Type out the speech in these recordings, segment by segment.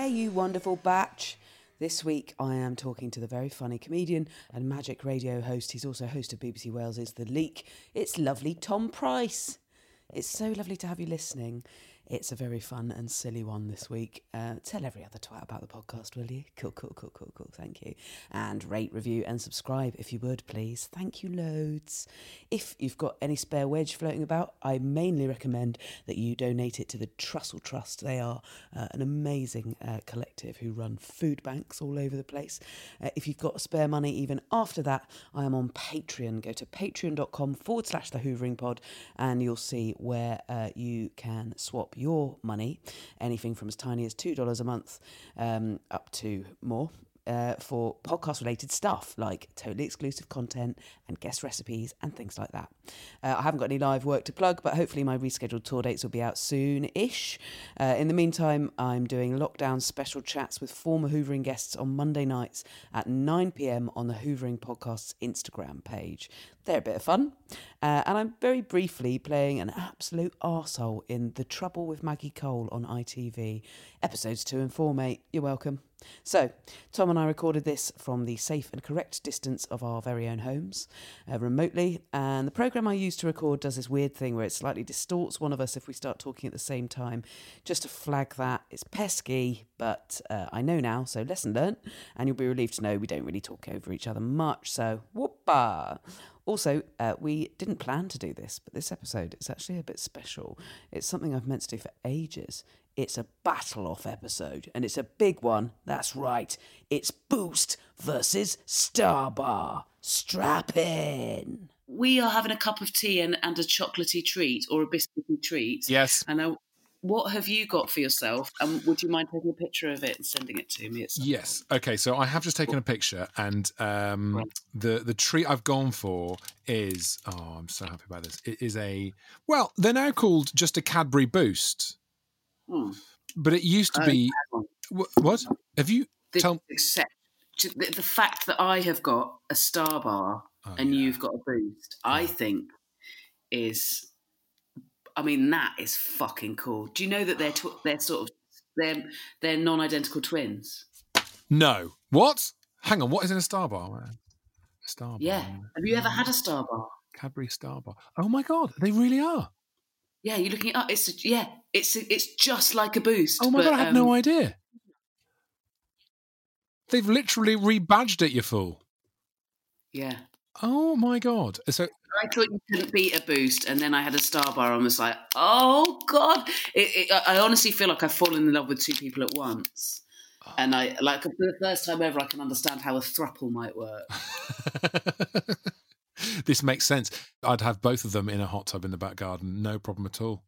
Hey, you wonderful batch. This week I am talking to the very funny comedian and magic radio host. He's also host of BBC Wales' The Leak. It's lovely Tom Price. It's so lovely to have you listening. It's a very fun and silly one this week. Uh, tell every other twat about the podcast, will you? Cool, cool, cool, cool, cool. Thank you. And rate, review, and subscribe if you would, please. Thank you loads. If you've got any spare wedge floating about, I mainly recommend that you donate it to the Trussell Trust. They are uh, an amazing uh, collective who run food banks all over the place. Uh, if you've got spare money even after that, I am on Patreon. Go to patreon.com forward slash the Hoovering Pod and you'll see where uh, you can swap your money, anything from as tiny as $2 a month um, up to more. Uh, for podcast related stuff like totally exclusive content and guest recipes and things like that. Uh, I haven't got any live work to plug, but hopefully my rescheduled tour dates will be out soon ish. Uh, in the meantime, I'm doing lockdown special chats with former Hoovering guests on Monday nights at 9 pm on the Hoovering Podcast's Instagram page. They're a bit of fun. Uh, and I'm very briefly playing an absolute arsehole in The Trouble with Maggie Cole on ITV. Episodes 2 and 4, mate. You're welcome. So, Tom and I recorded this from the safe and correct distance of our very own homes, uh, remotely. And the program I use to record does this weird thing where it slightly distorts one of us if we start talking at the same time. Just to flag that, it's pesky, but uh, I know now, so lesson learnt. And you'll be relieved to know we don't really talk over each other much. So, whoopah! Also, uh, we didn't plan to do this, but this episode is actually a bit special. It's something I've meant to do for ages. It's a battle off episode, and it's a big one. That's right. It's Boost versus Starbar. Strap in. We are having a cup of tea and, and a chocolatey treat or a biscuity treat. Yes. And I, what have you got for yourself? And would you mind taking a picture of it and sending it to me? At some Yes. Okay. So I have just taken a picture, and um, the the treat I've gone for is oh, I'm so happy about this. It is a well, they're now called just a Cadbury Boost, Hmm. but it used to Oh, be wh- what? Have you? This Tell except the, the fact that I have got a star bar Oh, and yeah. you've got a boost, I think is. I mean, that is fucking cool. Do you know that they're tw- they're sort of they're they're non-identical twins. No. What? Hang on. What is in a Star Bar? A star Bar. Yeah. Have you ever had a Star Bar? Cadbury Star Bar. Oh my God, they really are. Yeah, you're looking it up. It's a, yeah, it's it's just like a boost. Oh my but, God, I had um, no idea. They've literally rebadged it, you fool. Yeah. Oh my God. So I thought you couldn't beat a boost, and then I had a Star Bar. and was like, oh god! It, it, I honestly feel like I've fallen in love with two people at once, and I like for the first time ever, I can understand how a thruple might work. this makes sense. I'd have both of them in a hot tub in the back garden. No problem at all.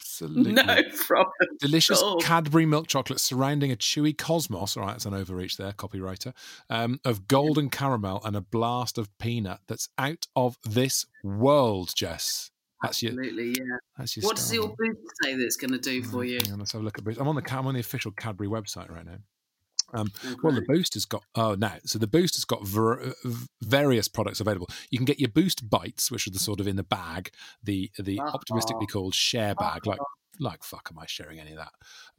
Absolutely. No problem. Delicious. Cadbury milk chocolate surrounding a chewy cosmos. All right, that's an overreach there, copywriter. Um, of golden caramel and a blast of peanut that's out of this world, Jess. That's your. Absolutely, yeah. That's your. What does your boost say that it's going to do for you? On, let's have a look at boost. I'm on the I'm on the official Cadbury website right now. Um, Oh, well, the. Boost has got oh no, so the Boost has got ver- various products available. You can get your Boost Bites, which are the sort of in the bag, the the Uh-huh. optimistically called share bag. Like like fuck, am I sharing any of that?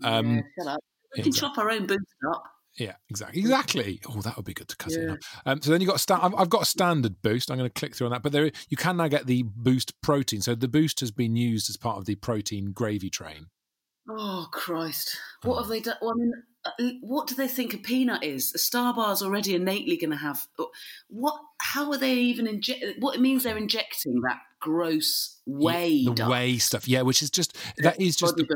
Um, yeah. We can chop our own boost up. Yeah, exactly, exactly. Oh, that would be good to cut it up. Um, so then you got a sta- I've, I've got a standard boost. I'm going to click through on that, but there you can now get the boost protein. So the boost has been used as part of the protein gravy train. Oh Christ! What have they done? Well, I mean, uh, what do they think a peanut is? A Star Bar's already innately going to have uh, what? How are they even inject? What it means they're injecting that gross whey, the whey stuff. Yeah, which is just that is just it-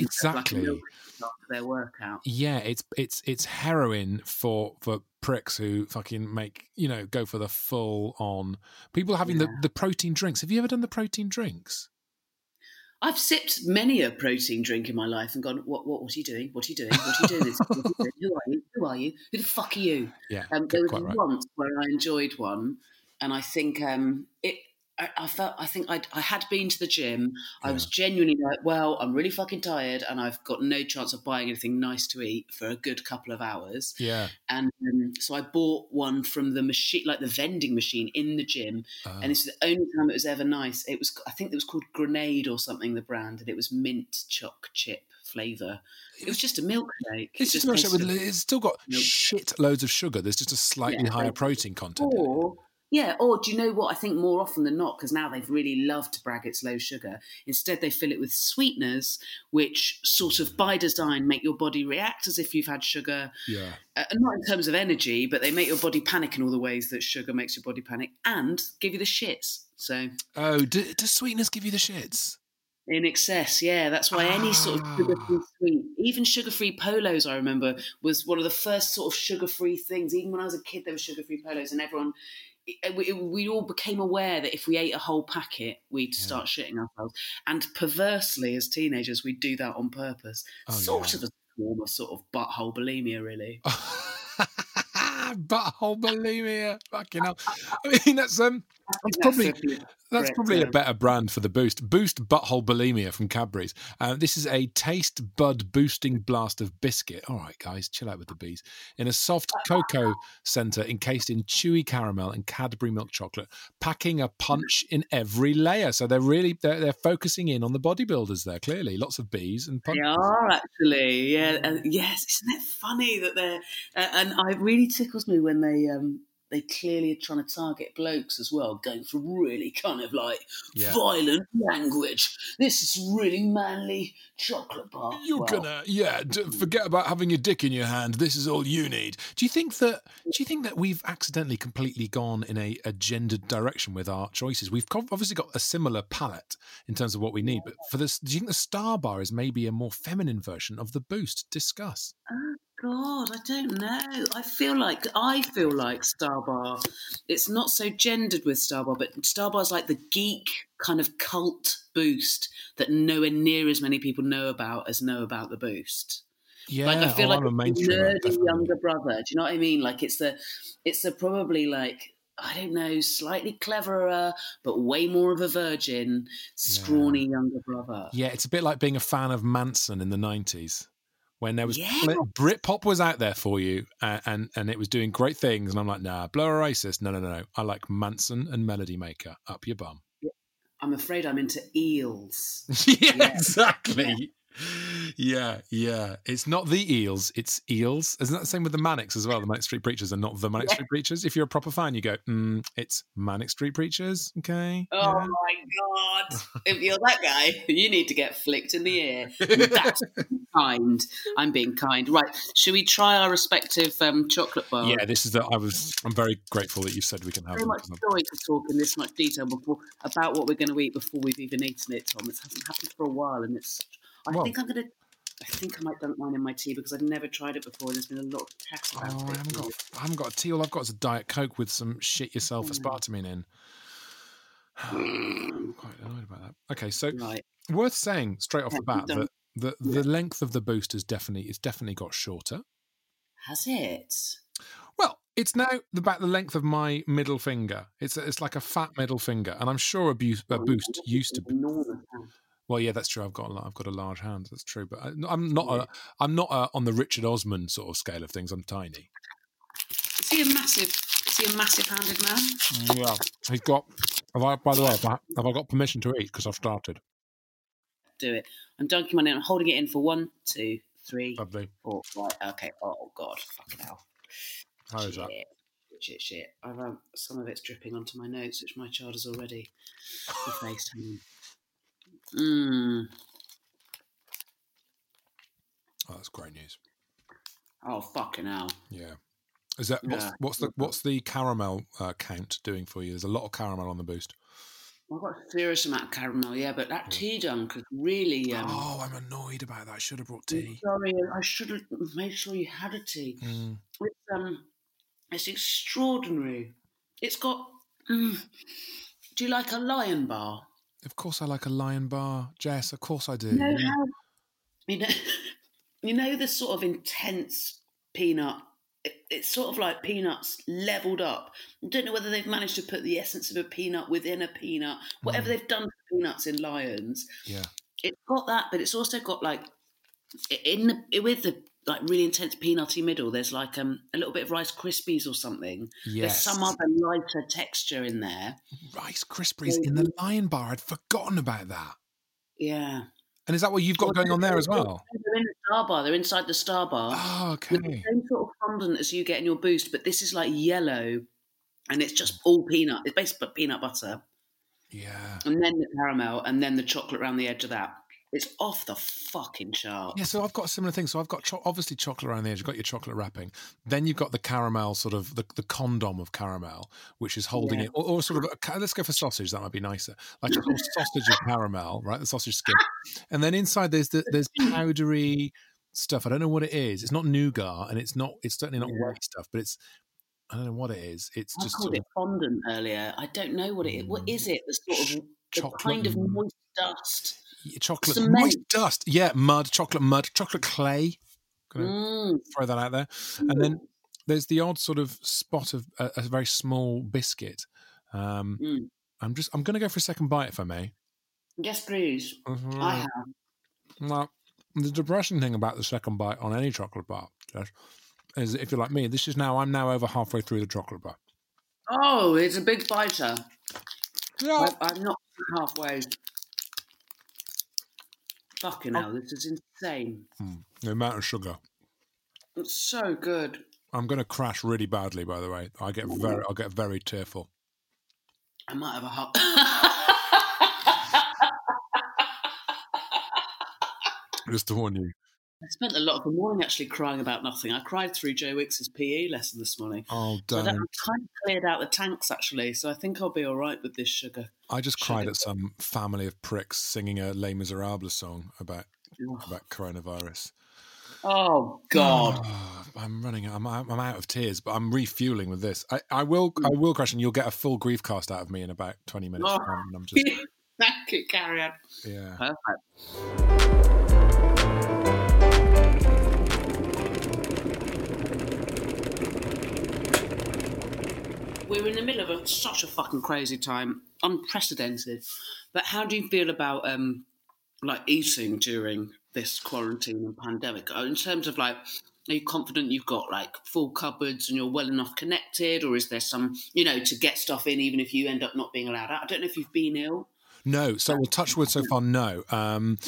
exactly. Like a milk after their workout. yeah, it's it's it's heroin for for pricks who fucking make you know go for the full on people having the the protein drinks. Have you ever done the protein drinks? I've sipped many a protein drink in my life and gone, what, what, what are you doing? What are you doing? What are you doing? Are you doing? Who are you? Who are you? Who the fuck are you? Yeah, Um, there was right. once where I enjoyed one, and I think um, it. I, I felt. I think I'd, I had been to the gym. I was genuinely like, well, I'm really fucking tired, and I've got no chance of buying anything nice to eat for a good couple of hours. Yeah. And um, so I bought one from the machine, like the vending machine in the gym. Ah. And it's the only time it was ever nice. It was, I think it was called Grenade or something, the brand, and it was mint choc chip flavour. It was just a milkshake. It's just just milkshake with, it's still got Milk. shit loads of sugar. There's just a slightly Yeah, higher protein content. Or yeah, or do you know what? I think more often than not, because now they've really loved to brag it's low sugar. Instead, they fill it with sweeteners, which sort of by design make your body react as if you've had sugar. Yeah. Uh, and not in terms of energy, but they make your body panic in all the ways that sugar makes your body panic, and give you the shits. So Oh, do, does sweetness give you the shits? in excess, yeah. That's why any sort of sugar-free sweet, even sugar-free polos, I remember, was one of the first sort of sugar-free things. Even when I was a kid, there were sugar-free polos, and everyone, it, we, we all became aware that if we ate a whole packet, we'd start shitting ourselves. And perversely, as teenagers, we'd do that on purpose, Oh, sort yeah. of a form of sort of butthole bulimia, really. Butthole bulimia. Fucking hell. I mean, that's um, that's probably that's correct probably a better brand for the Boost. Boost Butthole Bulimia from Cadbury's. Uh, this is a taste bud boosting blast of biscuit. All right, guys, chill out with the bees. In a soft cocoa center encased in chewy caramel and Cadbury milk chocolate, packing a punch in every layer. So they're really they're, they're focusing in on the bodybuilders there. Clearly, lots of bees and They punches. are actually, yeah. And yes, isn't it funny that they're? Uh, and it really tickles me when they um they clearly are trying to target blokes as well, going for really kind of like Yeah. violent language. This is really manly chocolate bar. You're Well, gonna, yeah. Forget about having your dick in your hand. This is all you need. Do you think that? Do you think that we've accidentally completely gone in a, a gendered direction with our choices? We've obviously got a similar palette in terms of what we need, but for this, do you think the Star Bar is maybe a more feminine version of the Boost? Discuss. Oh God, I don't know. I feel like I feel like Starbar. It's not so gendered with Starbar, but Starbar's like the geek kind of cult boost that nowhere near as many people know about as know about the boost. Yeah, like I feel oh, like I'm a nerdy younger brother. Do you know what I mean? Like it's the, it's the probably like I don't know, slightly cleverer, but way more of a virgin, scrawny younger brother. Yeah, it's a bit like being a fan of Mansun in the nineties. When there was Yeah. Britpop was out there for you, uh, and and it was doing great things, and I'm like, nah, Blur racist. No, no, no, no. I like Mansun and Melody Maker. Up your bum. I'm afraid I'm into eels. yeah, exactly. Yeah, yeah. It's not the eels, it's eels. Isn't that the same with the Manics as well? The Manic Street Preachers are not the Manic Street Preachers. If you're a proper fan, you go, mm, it's Manic Street Preachers. Okay. Oh yeah. my god! If you're that guy, you need to get flicked in the ear. That's kind. I'm being kind. Right? Should we try our respective um, chocolate bar? Yeah, this is the. I was. I'm very grateful that you said we can have So much story to talk in this much detail before about what we're going to eat before we've even eaten it, Tom. It hasn't happened for a while, and it's. I Well- think I'm going to. I think I might dunk mine in my tea because I've never tried it before. There's been a lot of chat about Oh, I it. haven't got. I haven't got a tea. All I've got is a diet coke with some shit yourself hmm. aspartame in. I'm quite annoyed about that. Okay, so Right. worth saying straight off the bat that the the length of the boost has definitely it's definitely got shorter. Has it? Well, it's now about the length of my middle finger. It's it's like a fat middle finger, and I'm sure a, bu- a boost used to be. Well, yeah, that's true. I've got a, I've got a large hand. That's true, but I, I'm not a, I'm not a, on the Richard Osman sort of scale of things. I'm tiny. Is he a massive? Is he a massive-handed man? Yeah, he's got. Have I, by the way, have I, have I got permission to eat because I've started? Do it. I'm dunking mine in. I'm holding it in for one, two, three, Lovely. four. Right. Okay. Oh God. Fucking hell. How is that? Shit. Shit. Shit. I've um, some of it's dripping onto my notes, which my child has already effaced. Mmm. Oh, that's great news. Oh fucking hell. Yeah. Is that what's Yeah. what's the what's the caramel uh, count doing for you? There's a lot of caramel on the boost. I've got a serious amount of caramel, yeah, but that tea dunk is really. Um, oh, I'm annoyed about that. I should have brought I'm tea. Sorry, I should have made sure you had a tea. Mm. It's um, it's extraordinary. It's got. Mm, do you like a lion bar? Of course, I like a lion bar, Jess. Of course, I do. You know how you know you know the sort of intense peanut. It, it's sort of like peanuts leveled up. I don't know whether they've managed to put the essence of a peanut within a peanut. Whatever hmm. they've done to peanuts in Lions, Yeah. it's got that, but it's also got like in the with the like really intense peanutty middle. There's like um a little bit of Rice Krispies or something. There's some other lighter texture in there. Rice Krispies in the lion bar. I'd forgotten about that. Yeah. And is that what you've got going on there as well? They're in the star bar. They're inside the star bar. Oh, With the okay. same sort of fondant as you get in your boost, but this is like yellow, and it's just all peanut. It's basically peanut butter, Yeah. and then the caramel, and then the chocolate around the edge of that. It's off the fucking chart. Yeah, so I've got a similar thing. So I've got cho- obviously chocolate around the edge. You've got your chocolate wrapping. Then you've got the caramel, sort of the, the condom of caramel, which is holding Yeah. it, or, or sort of, a, let's go for sausage. That might be nicer. Like a little sausage of caramel, right? The sausage skin. And then inside there's the, there's powdery stuff. I don't know what it is. It's not nougat, and it's not. It's certainly not Yeah. white stuff, but it's. I don't know what it is. It's I just called it of fondant earlier. I don't know what it is. What is mm. it? The sort of the kind of moist dust. Chocolate cement. moist dust. Yeah, mud, chocolate mud, chocolate clay. Gonna Mm. throw that out there. And then there's the odd sort of spot of a, a very small biscuit. Um, Mm. I'm just I'm going to go for a second bite if I may. Yes, please. I have. Now, the depressing thing about the second bite on any chocolate bar, Jess, is if you're like me, this is now I'm now over halfway through the chocolate bar. Oh, it's a big biter. Yeah. I, I'm not halfway. Fucking oh. hell, this is insane. Mm, the amount of sugar. It's so good. I'm going to crash really badly. By the way, I get very I'll get very tearful. I might have a hot. Just to warn you. I spent a lot of the morning actually crying about nothing. I cried through Joe Wicks's PE lesson this morning. Oh, So I don't. don't- I've kind of cleared out the tanks actually, so I think I'll be all right with this sugar. I just Sugar. cried at some family of pricks singing a Les Miserables song about about coronavirus. Oh God! Oh, I'm running. I'm out, I'm out of tears, but I'm refueling with this. I, I will. I Hmm. will crash, and you'll get a full grief cast out of me in about 20 minutes. Oh. and I'm just Thank you, carry on. yeah. Perfect. We're in the middle of a, such a fucking crazy time, unprecedented. But how do you feel about um, like eating during this quarantine and pandemic? Uh, In terms of like, are you confident you've got like full cupboards and you're well enough connected, or is there some, you know, to get stuff in even if you end up not being allowed out? I don't know if you've been ill. No, so we'll touch wood so far. No, um,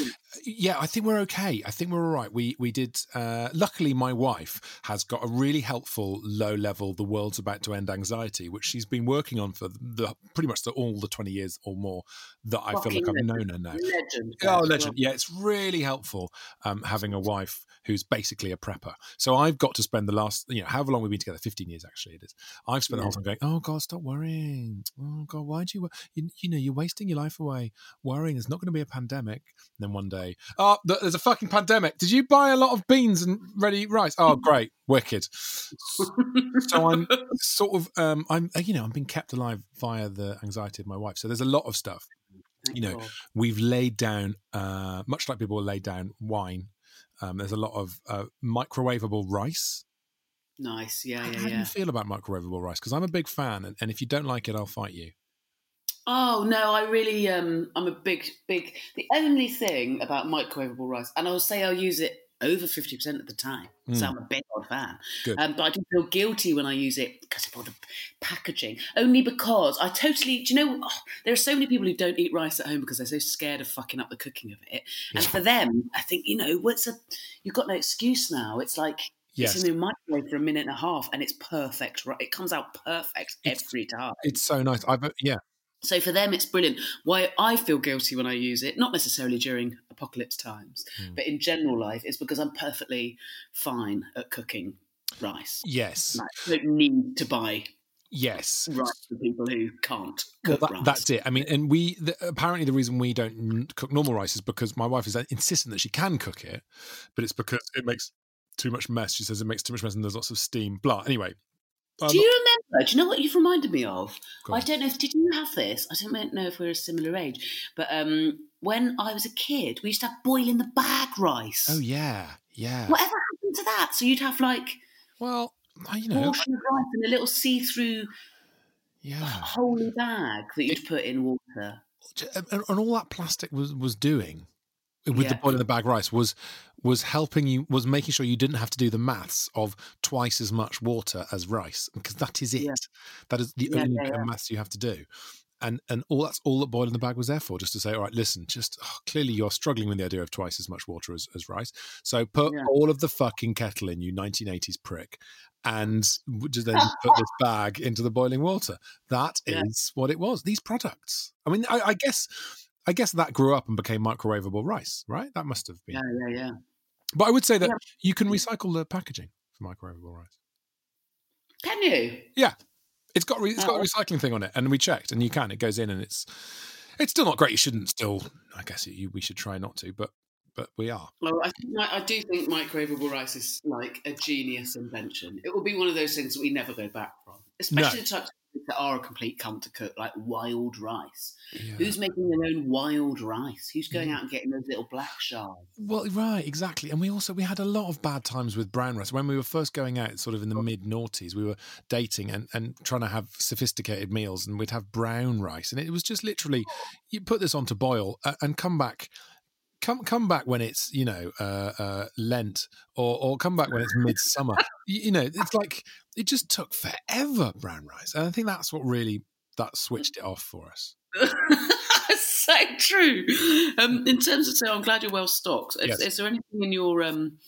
yeah, I think we're okay. I think we're all right. We we did. Uh, luckily, my wife has got a really helpful low level "the world's about to end" anxiety, which she's been working on for the pretty much the, all the twenty years or more that I feel like I've known her now. Legend. Oh, legend! Yeah, it's really helpful um, having a wife who's basically a prepper. So I've got to spend the last, you know, however long we've been together, fifteen years actually it is. I've spent the whole time going, "Oh God, stop worrying! Oh God, why do you, you, you know, you're wasting your life away worrying. There's not going to be a pandemic." And then one day, oh, there's a fucking pandemic. Did you buy a lot of beans and ready rice? Oh, great, wicked. so I'm sort of, um, I'm, you know, I'm being kept alive via the anxiety of my wife. So there's a lot of stuff. You know, we've laid down, uh, much like people lay down wine. Um, there's a lot of uh, microwavable rice. Nice, yeah, yeah, How do you feel about microwavable rice? Because I'm a big fan, and, and if you don't like it, I'll fight you. Oh no, I really um I'm a big big the only thing about microwavable rice, and I'll say I'll use it over fifty percent of the time. So Mm. I'm a big old fan. Um, but I do feel guilty when I use it because of all the packaging. Only because I totally do you know oh, there are so many people who don't eat rice at home because they're so scared of fucking up the cooking of it. And for them, I think, you know, what's a you've got no excuse now. It's like Yes. it's in the microwave for a minute and a half and it's perfect, right? It comes out perfect It's- every time. It's so nice. I've uh, yeah, So for them, it's brilliant. Why I feel guilty when I use it, not necessarily during apocalypse times, Hmm. but in general life, is because I'm perfectly fine at cooking rice. yes, Like, I don't need to buy yes. rice for people who can't Well, cook that, rice. that's it. I mean, and we the, apparently the reason we don't n- cook normal rice is because my wife is insistent that she can cook it, but it's because it makes too much mess. She says it makes too much mess and there's lots of steam. Blah. Anyway, I'm Do you remember? Do you know what you've reminded me of? I don't know if did you have this. I don't know if we're a similar age, but um, when I was a kid, we used to have boil in the bag rice. Oh yeah, yeah. Whatever happened to that? So you'd have like Well, you know, portion of rice in a little see-through yeah. holy bag that you'd put in water. and, and all that plastic was was doing with the Yeah. boil in the bag rice was was helping you was making sure you didn't have to do the maths of twice as much water as rice because that is it Yeah. that is the Yeah, only yeah, maths you have to do and and all that's all that boil in the bag was there for just to say all right listen just oh, clearly you're struggling with the idea of twice as much water as, as rice so put all of the fucking kettle in you 1980s prick and just then put this bag into the boiling water That is what it was. These products. I mean, I, I guess, I guess that grew up and became microwavable rice, right? That must have been. Yeah, yeah, yeah. But I would say that Yeah. you can mm. recycle the packaging for microwavable rice. Can you? Yeah, it's got re- it's got Oh. a recycling thing on it, and we checked, and you can. It goes in, and it's it's still not great. You shouldn't still. I guess you, we should try not to, but but we are. Well, I, think, I do think microwavable rice is like a genius invention. It will be one of those things that we never go back from, especially the types that are a complete cunt to cook, like wild rice. Yeah. Who's making their own wild rice? Who's going mm. out and getting those little black shards? Well, right, exactly. And we also we had a lot of bad times with brown rice when we were first going out, sort of in the mid noughties. We were dating and, and trying to have sophisticated meals, and we'd have brown rice, and it was just literally oh. you put this on to boil and come back. Come, come back when it's you know uh, uh, Lent, or or come back when it's midsummer. you, you know, it's like it just took forever brown rice, and I think that's what really that switched it off for us. so true. Um, in terms of, so I'm glad you're well stocked. Is, Yes. is there anything in your um,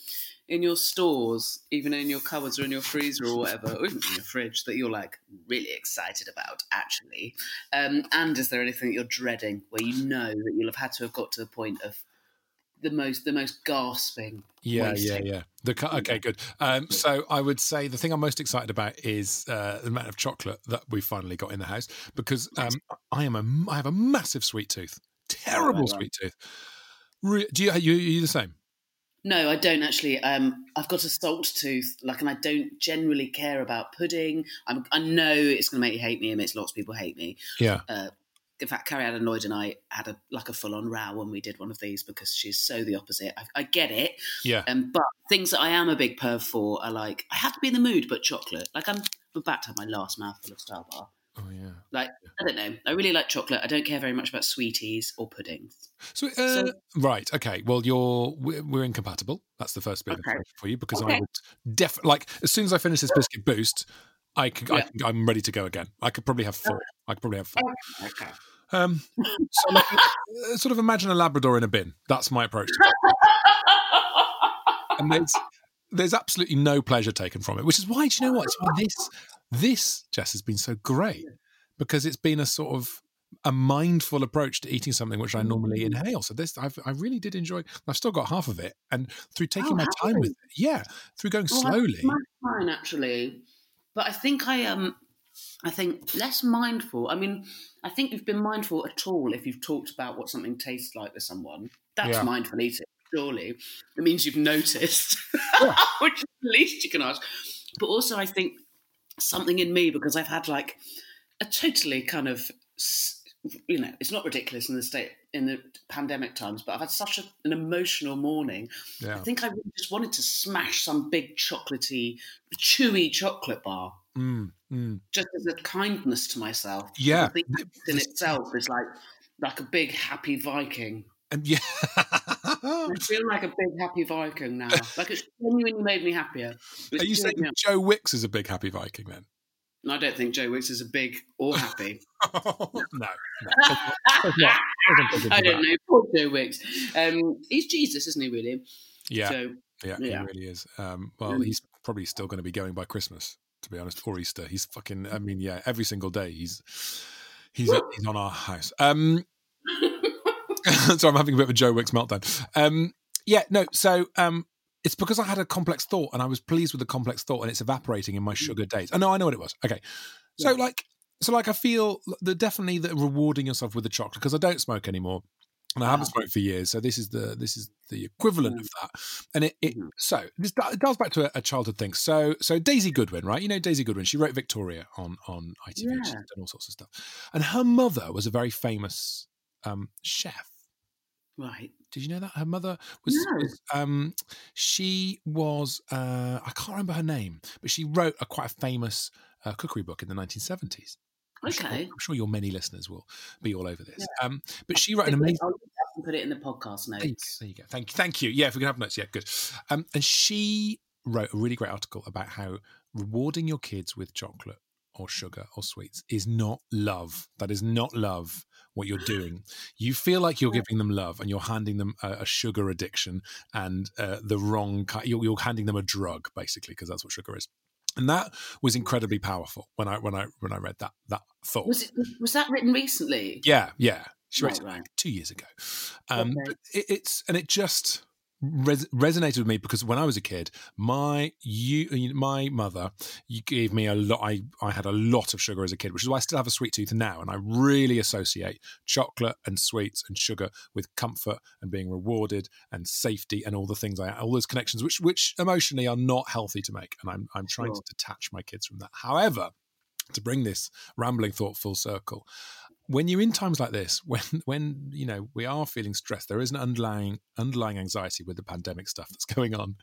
in your stores, even in your cupboards or in your freezer or whatever, or even in your fridge, that you're like really excited about, actually? Um, and is there anything that you're dreading, where you know that you'll have had to have got to the point of the most the most gasping? Yeah, wasting? yeah, yeah. The okay, good. Um, so I would say the thing I'm most excited about is uh, the amount of chocolate that we finally got in the house because um, I am a I have a massive sweet tooth, terrible sweet tooth. Re- do you you you the same? No, I don't actually. Um, I've got a salt tooth, like, and I don't generally care about pudding. I'm, I know it's going to make you hate me, and makes lots of people hate me. Yeah, Uh, in fact, Carrie Ann Lloyd and I had a like a full on row when we did one of these because she's so the opposite. I, I get it, yeah. um, but things that I am a big perv for are like I have to be in the mood, but chocolate. Like I'm about to have my last mouthful of Star Bar. Oh yeah. Like I don't know, I really like chocolate. I don't care very much about sweeties or puddings. So, uh, So- right, okay. Well, you're we're, we're incompatible. That's the first bit Okay. for you because I Okay. would definitely like as soon as I finish this biscuit boost, I could, I Yeah. can, I'm ready to go again. I could probably have four. I could probably have four. Okay. Um, so like, uh, sort of imagine a Labrador in a bin. That's my approach. To and there's there's absolutely no pleasure taken from it, which is why do you know what? It's why this this Jess has been so great because it's been a sort of a mindful approach to eating something which I normally Mm. inhale. So this I've, I really did enjoy. I've still got half of it, and through taking Oh, my time with it, yeah, through going Well, slowly. mine actually, but I think I um, I think less mindful. I mean, I think you've been mindful at all if you've talked about what something tastes like with someone. That's Yeah. mindful eating. Surely, it means you've noticed, which is the least you can ask. But also, I think something in me because I've had like a totally kind of you know it's not ridiculous in the state in the pandemic times but i've had such a, an emotional morning Yeah. i think i really just wanted to smash some big chocolatey chewy chocolate bar Mm, mm. just as a kindness to myself Yeah. The act in itself is like like a big happy viking And yeah. i feel like a big happy viking now like it's genuinely made me happier Are you saying. Joe Wicks is a big happy Viking then? I don't think joe wicks is a big or happy no, no. There's not- there's nothing I don't know. Poor Joe Wicks. Um, he's Jesus, isn't he? Really? Yeah, So yeah, yeah. he really is. Um, well, Mm. he's probably still going to be going by Christmas, to be honest, or Easter. He's fucking. I mean, yeah, every single day he's he's he's on our house. Um, so I'm having a bit of a Joe Wicks meltdown. Um, yeah, no. So um, it's because I had a complex thought, and I was pleased with the complex thought, and it's evaporating in my sugar days. I know, I know what it was. Okay, so like, so like, I feel the definitely the rewarding yourself with the chocolate because I don't smoke anymore, and I haven't smoked for years. So this is the this is the equivalent of that. And it, it Mhm. so this it back to a, a childhood thing. So so Daisy Goodwin, right? You know Daisy Goodwin. She wrote Victoria on on ITV. Yeah. done all sorts of stuff. And her mother was a very famous um, chef. Right. Did you know that her mother was? No. was, um, she was. Uh, I can't remember her name, but she wrote a quite a famous uh, cookery book in the 1970s. I'm sure- Okay. I'm sure your many listeners will be all over this. Um, but she wrote an amazing. I'll look it up and put it in the podcast notes. there you go. Thank you. Thank you. Yeah, if we can have notes, yeah, good. Um, and she wrote a really great article about how rewarding your kids with chocolate or sugar or sweets is not love. That is not love. What you're doing, you feel like you're giving them love, and you're handing them a, a sugar addiction and uh, the wrong. ki- You're, you're handing them a drug, basically, because that's what sugar is. And that was incredibly powerful when I when I when I read that that thought. Was it? Was that written recently? Yeah, yeah. She wrote Right, it right. two years ago. Um, Okay. it, it's and it just res- resonated with me because when I was a kid, my you my mother you gave me a lot. I I had a lot of sugar as a kid, which is why I still have a sweet tooth now, and I really associate chocolate and sweets and sugar with comfort and being rewarded and safety and all the things I all those connections which which emotionally are not healthy to make, and I'm I'm trying Sure. to detach my kids from that. However, to bring this rambling thought full circle when you're in times like this when when you know we are feeling stressed there is an underlying underlying anxiety with the pandemic stuff that's going on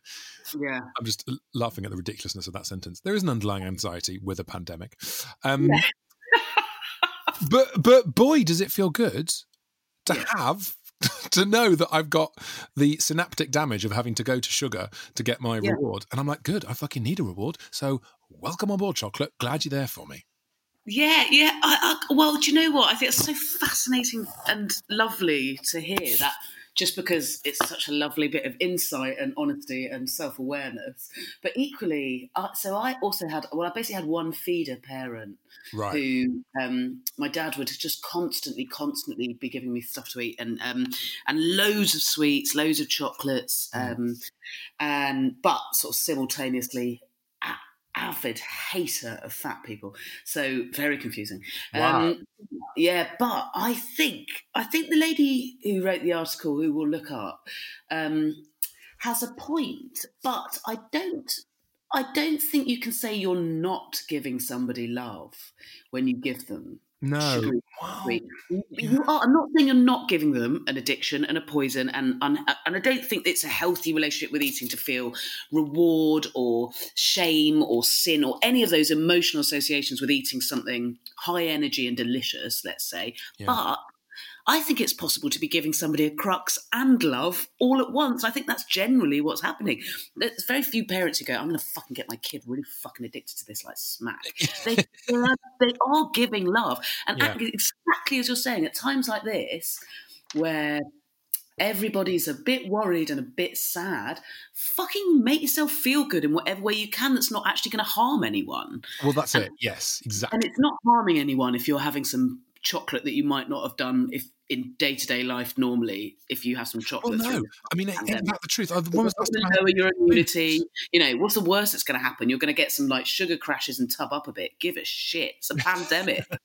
Yeah. i'm just laughing at the ridiculousness of that sentence there is an underlying anxiety with a pandemic um but but boy does it feel good to have to know that I've got the synaptic damage of having to go to sugar to get my Yeah. reward. And I'm like, good, I fucking need a reward. So welcome on board, chocolate. Glad you're there for me. Yeah, yeah. I, I, well, do you know what? I think it's so fascinating and lovely to hear that. Just because it's such a lovely bit of insight and honesty and self awareness, but equally, uh, so I also had well, I basically had one feeder parent Right. who um, my dad would just constantly, constantly be giving me stuff to eat and um, and loads of sweets, loads of chocolates, um, and but sort of simultaneously avid hater of fat people. So very confusing. Wow. Um, yeah, but I think I think the lady who wrote the article, who we'll look up, um, has a point. But I don't. I don't think you can say you're not giving somebody love when you give them No. Wow. You are. I'm not saying you're not giving them an addiction and a poison, and and, uh, and I don't think it's a healthy relationship with eating to feel reward or shame or sin or any of those emotional associations with eating something high energy and delicious. Let's say, Yeah. but I think it's possible to be giving somebody a crux and love all at once. I think that's generally what's happening. There's very few parents who go, "I'm going to fucking get my kid really fucking addicted to this like smack." they, they, are, giving love, and Yeah. exactly as you're saying, at times like this, where everybody's a bit worried and a bit sad, fucking make yourself feel good in whatever way you can. That's not actually going to harm anyone. Well, that's it. Yes, exactly. And it's not harming anyone if you're having some chocolate that you might not have done if in day to day life normally. If you have some Well, chocolate, no. I mean, isn't that the truth? When was the last It's time I gonna had lower your immunity. You know, what's the worst that's going to happen? You're going to get some like sugar crashes and tub up a bit. Give a shit. It's a pandemic.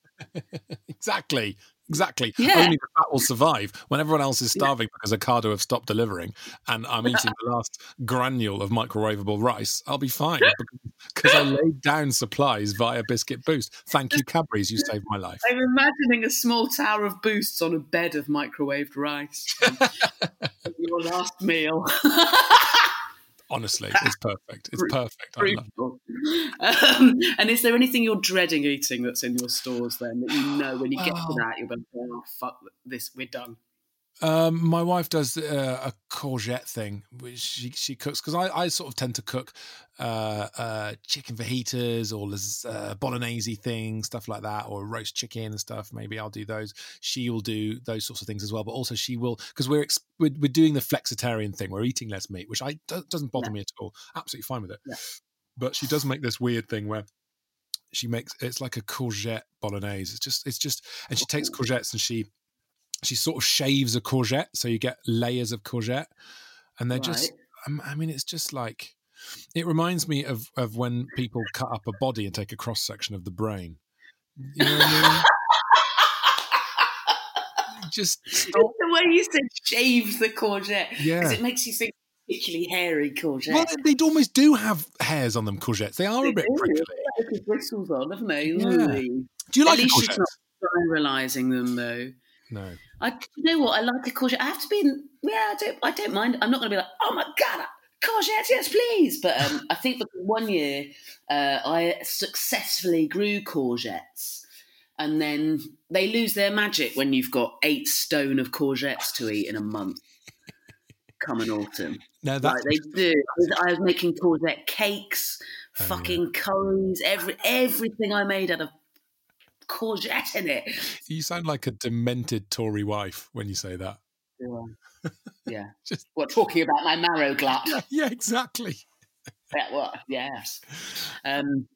Exactly. Exactly. Yeah. Only the fat will survive when everyone else is starving because Ocado have stopped delivering and I'm eating the last granule of microwavable rice. I'll be fine because I laid down supplies via Biscuit Boost. Thank you, Cadbury's. You saved my life. I'm imagining a small tower of boosts on a bed of microwaved rice. your last meal. Honestly, it's perfect. It's perfect. I love it. Um, and is there anything you're dreading eating that's in your stores then that you know when you get to Oh. that you're going, oh fuck this, we're done. Um, my wife does uh, a courgette thing, which she she cooks because I, I sort of tend to cook uh, uh, chicken fajitas or las- uh, bolognese things, stuff like that, or roast chicken and stuff. Maybe I'll do those. She will do those sorts of things as well. But also she will because we're, ex- we're we're doing the flexitarian thing. We're eating less meat, which I do- doesn't bother me at all. Absolutely fine with it. But she does make this weird thing where she makes it's like a courgette bolognese. It's just it's just and she takes courgettes and she she sort of shaves a courgette so you get layers of courgette and they're just Right. um, I mean it's just like it reminds me of of when people cut up a body and take a cross section of the brain. You know what I mean? just stop. the way you said shave the courgette. Because Yeah. it makes you think particularly hairy courgette. Well, they they almost do have hairs on them courgettes. They are a bit do. prickly. They've got bristles on, haven't they? Yeah. Ooh. Do you like At least courgette? not spiralising them though. No. I you know what I like a courgette. I have to be in. Yeah, I don't. I don't mind. I'm not going to be like, oh my god, courgettes, yes, please. But um, I think because one year uh, I successfully grew courgettes, and then they lose their magic when you've got eight stone of courgettes to eat in a month. Come in autumn, No, like they do. I was, making courgette cakes, Oh, yeah. fucking curries, every everything I made out of courgette in it. you sound like a demented Tory wife when you say that. Yeah. yeah. Just What talking about my marrow glut? yeah, yeah, exactly. Yeah, what? Yes. Um.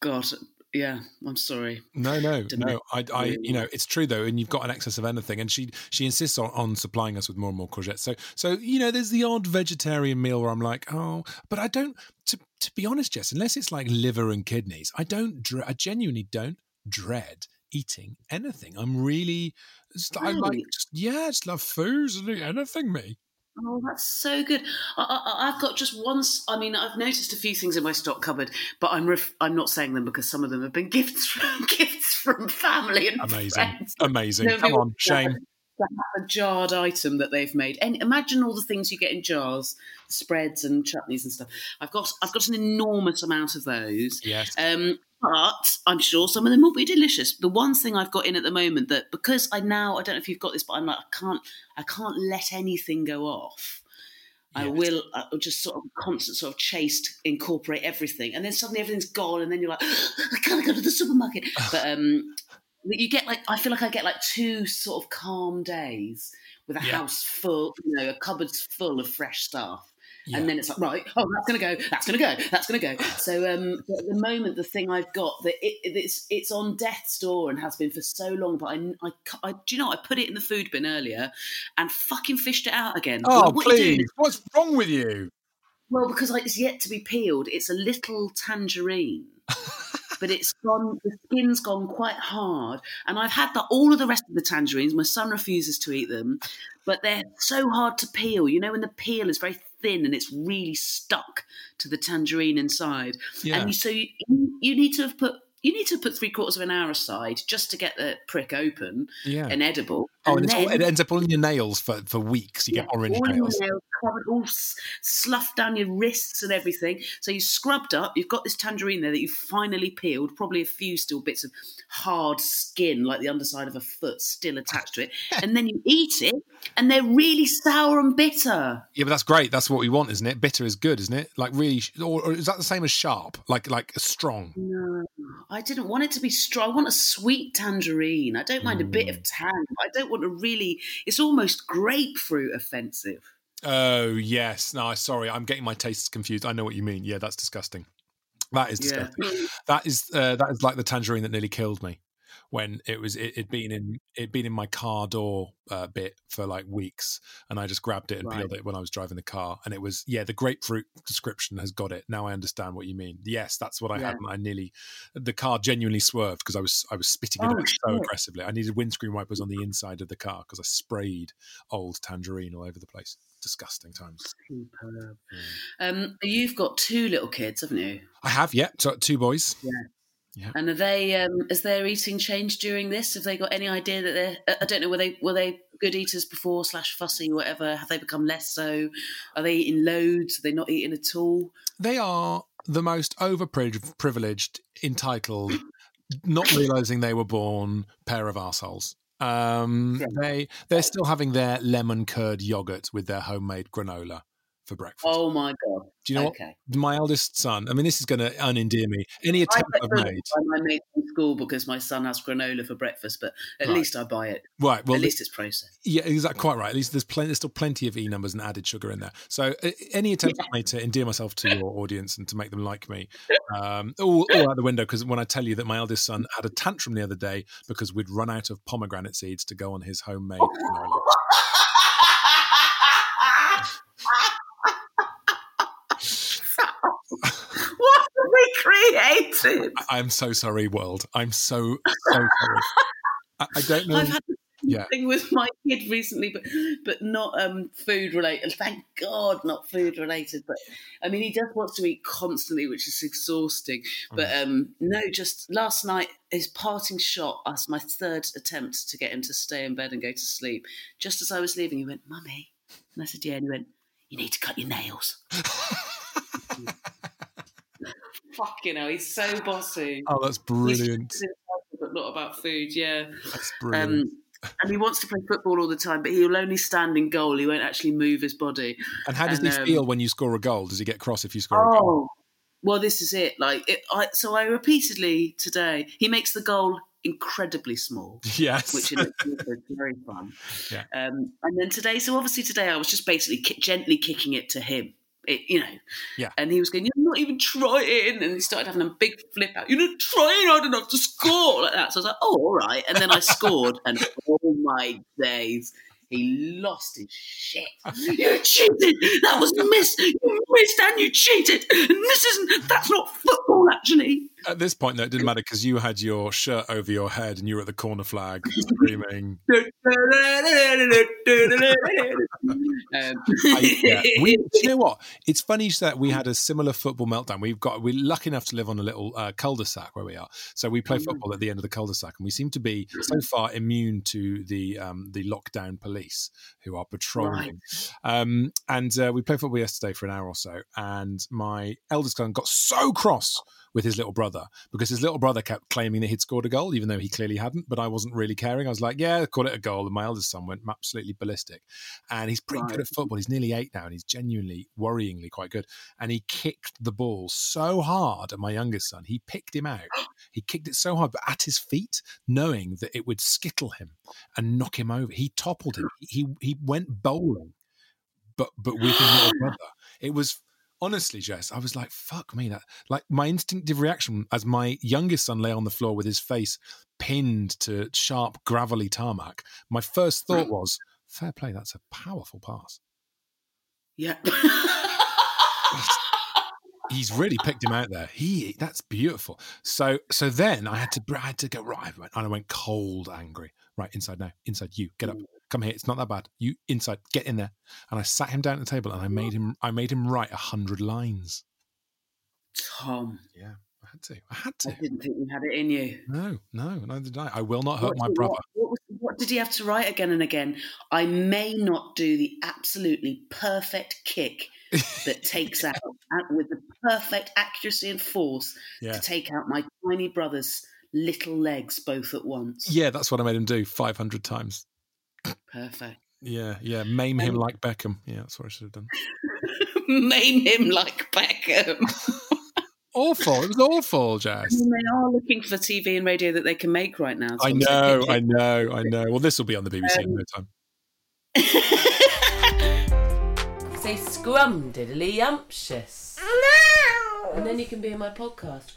God. Yeah. I'm sorry. No, no, Didn't no. I, I, you know, it's true though, and you've got an excess of anything, and she, she insists on, on supplying us with more and more courgettes. So, so you know, there's the odd vegetarian meal where I'm like, oh, but I don't. To, to be honest, Jess, unless it's like liver and kidneys, I don't. I genuinely don't dread eating anything. I'm really, just, I like, just, yeah, I just love foods and eat anything. Me, Oh, that's so good. I, I, I've got just once. I mean, I've noticed a few things in my stock cupboard, but I'm ref, I'm not saying them because some of them have been gifts from gifts from family and amazing, friends. amazing. No, Come on, shame. that a jarred item that they've made. And imagine all the things you get in jars, spreads and chutneys and stuff. I've got I've got an enormous amount of those. Yes. Um, but I'm sure some of them will be delicious. The one thing I've got in at the moment that because I now I don't know if you've got this, but I'm like I can't I can't let anything go off. I will I'll just sort of constant sort of chase to incorporate everything, and then suddenly everything's gone, and then you're like, I can't go to the supermarket. but um, you get like I feel like I get like two sort of calm days with a Yeah. house full, you know, a cupboard's full of fresh stuff. Yeah. And then it's like, right, oh, that's gonna go, that's gonna go, that's gonna go. So um, at the moment, the thing I've got that it, it's it's on death's door and has been for so long. But I, I, I, do you know, I put it in the food bin earlier and fucking fished it out again. Oh, Like, what are you doing? please! What's wrong with you? Well, because like, it's yet to be peeled. It's a little tangerine. but it's gone the skin's gone quite hard and i've had the, all of the rest of the tangerines my son refuses to eat them but they're so hard to peel you know when the peel is very thin and it's really stuck to the tangerine inside Yeah. and so you, you need to have put you need to put three quarters of an hour aside just to get the prick open Yeah. and edible. Oh, and it's all, it ends up all in your nails for, for weeks. You get orange all nails. nails, covered, all sloughed down your wrists and everything. So you scrubbed up. You've got this tangerine there that you've finally peeled. Probably a few still bits of hard skin, like the underside of a foot, still attached to it. and then you eat it, and they're really sour and bitter. Yeah, but that's great. That's what we want, isn't it? Bitter is good, isn't it? Like really, or, or is that the same as sharp? Like like strong? No, I didn't want it to be strong. I want a sweet tangerine. I don't mind a bit Mm. of tang. I don't want a really. It's almost grapefruit offensive. Oh yes. No, sorry, I'm getting my tastes confused. I know what you mean. Yeah, that's disgusting. That is Yeah. disgusting. That is uh, that is like the tangerine that nearly killed me when it was it, it'd been in it'd been in my car door uh, bit for like weeks, and I just grabbed it and Right. peeled it when I was driving the car, and it was yeah the grapefruit description has got it. Now I understand what you mean. Yes, that's what I Yeah. had. And I nearly the car genuinely swerved because I was I was spitting it Oh, out so aggressively. I needed windscreen wipers on the inside of the car because I sprayed old tangerine all over the place. Disgusting times. Superb. Um, you've got two little kids, haven't you? I have, yeah. So two boys. And are they? Um, is their eating changed during this? Have they got any idea that they're? I- don't know. Were they were they good eaters before slash fussy whatever? Have they become less so? Are they eating loads? Are they not eating at all? They are the most overprivileged, entitled, not realizing they were born pair of assholes. Um, they they're still having their lemon curd yogurt with their homemade granola for breakfast. Oh my god! Do you know okay. what? My eldest son. I mean, this is going to unendear me. Any attempt I've made. mates in school because my son has granola for breakfast, but at Right. least I buy it. Right. Well, at least it's processed. Yeah, exactly. Quite right. At least there's plenty. There's still plenty of e numbers and added sugar in there. So uh, any attempt I've made to endear myself to your audience and to make them like me, um, all, all out the window. Because when I tell you that my eldest son had a tantrum the other day because we'd run out of pomegranate seeds to go on his homemade. granola. Have we created? I- I'm so sorry, world. I'm so so sorry. I, I don't know. I've had the Yeah. thing with my kid recently, but but not um, food related. Thank God, not food related. But I mean, he just wants to eat constantly, which is exhausting. But Mm. um, no, just last night, his parting shot, as my third attempt to get him to stay in bed and go to sleep. Just as I was leaving, he went, "Mummy," and I said, "Yeah," and he went, "You need to cut your nails." Fucking hell, he's so bossy. oh, that's He's brilliant. but not about food. Yeah. That's brilliant. Um, and he wants to play football all the time, but he'll only stand in goal. He won't actually move his body. and how does and, he um, feel when you score a goal? Does he get cross if you score a goal? Oh, well, this is it. Like, it, I, so I repeatedly today he makes the goal incredibly small. Yes. Which is is very fun. Yeah. Um, and then today, so obviously today I was just basically ki- gently kicking it to him. It, you know, Yeah. and he was going, "You're not even trying," and he started having a big flip out. You're not trying hard enough to score like that. So I was like, "Oh, all right." And then I scored, and all my days, he lost his shit. You cheated. That was a miss. You missed and you cheated. And this isn't. That's not football, actually. At this point, though, it didn't matter because you had your shirt over your head and you were at the corner flag screaming. um, I- yeah. we, do you know what? It's funny that we had a similar football meltdown. We've got we're lucky enough to live on a little uh, cul-de-sac where we are, so we play football at the end of the cul-de-sac, and we seem to be so far immune to the um, the lockdown police who are patrolling. Um, and uh, we played football yesterday for an hour or so, and my eldest son got so cross with his little brother because his little brother kept claiming that he'd scored a goal, even though he clearly hadn't. But I wasn't really caring. I was like, "Yeah, call it a goal." And my eldest son went absolutely ballistic, and he's pretty good at football. He's nearly eight now, and he's genuinely, worryingly quite good. And he kicked the ball so hard at my youngest son, he picked him out. He kicked it so hard, but at his feet, knowing that it would skittle him and knock him over. He toppled him. He he went bowling, but but with his little brother. It was honestly, Jess, I was like, fuck me. That like my instinctive reaction as my youngest son lay on the floor with his face pinned to sharp, gravelly tarmac. My first hmm. thought was, fair play, that's a powerful pass. yeah. He's really picked him out there. He that's beautiful. So so then I had to I had to go right. I went, and I went cold angry. Right inside now, inside you. Get up, hmm. Come here. It's not that bad. You inside, get in there. And I sat him down at the table and I made him I made him write a hundred lines. Tom. Yeah, I had to. I had to. I didn't think you had it in you. No, no, neither did I. I will not hurt What my did- brother. What, what, what did he have to write again and again? I may not do the absolutely perfect kick that takes out, out with the perfect accuracy and force Yeah. to take out my tiny brother's little legs both at once. Yeah, that's what I made him do 500 times. Perfect. Yeah, yeah. Maim him Um, like Beckham. Yeah, that's what I should have done. Maim him like Beckham. Awful. It was awful, Jess. I mean, they are looking for TV and radio that they can make right now. I know, I know, I know. Well, this will be on the BBC in Um, no time. Say scrum diddly umptious. And then you can be in my podcast.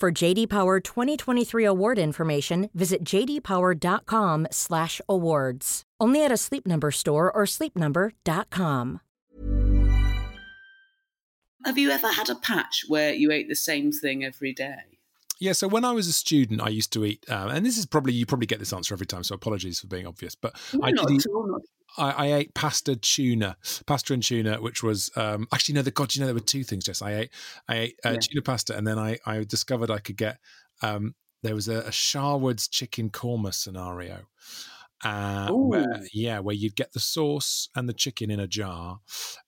For JD Power 2023 award information, visit jdpower.com/awards. Only at a Sleep Number store or sleepnumber.com. Have you ever had a patch where you ate the same thing every day? Yeah, so when I was a student, I used to eat, um, and this is probably you probably get this answer every time, so apologies for being obvious. But No, I not did eat, at all. I, I ate pasta tuna, pasta and tuna, which was um, actually no. The God, you know there were two things. Jess, I ate I ate uh, Yeah. tuna pasta, and then I I discovered I could get um, there was a, a Sharwood's chicken korma scenario. Uh, where, yeah, where you'd get the sauce and the chicken in a jar,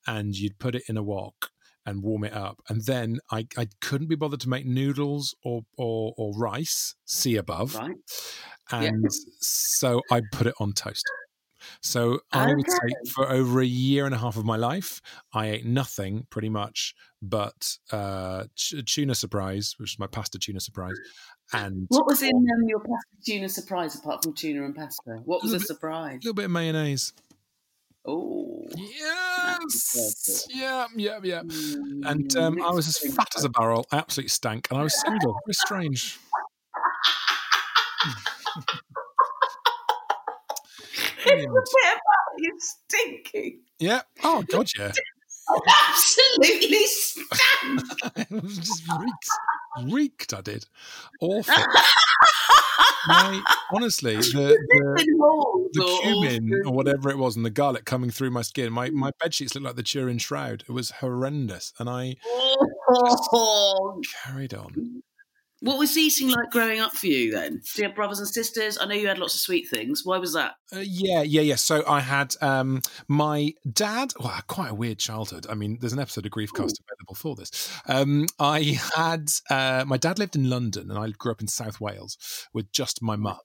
and you'd put it in a wok and warm it up, and then I, I couldn't be bothered to make noodles or or, or rice, see above, right. and so I put it on toast. So I would say for over a year and a half of my life, I ate nothing pretty much but uh, tuna surprise, which is my pasta tuna surprise, and What was in um, your pasta tuna surprise apart from tuna and pasta? What was a bit- surprise? a little bit of mayonnaise. Oh, Yes, yeah, yeah, yeah. Mm, And um, I was as fat as a barrel, absolutely stank, and I was single. Very strange. Brilliant. you stinking. Yeah. Oh God, yeah. Absolutely stank. it was just reeked. Reeked. I did. Awful. My, honestly, the, the, the or- cumin or whatever it was and the garlic coming through my skin, my, my bed sheets looked like the Turin shroud. It was horrendous. And I Oh. carried on. What was eating like growing up for you then? Do you have brothers and sisters? I know you had lots of sweet things. Why was that? Uh, yeah, yeah, yeah. So I had um, my dad. Well, quite a weird childhood. I mean, there's an episode of Griefcast available for this. Um, I had uh, my dad lived in London, and I grew up in South Wales with just my mum.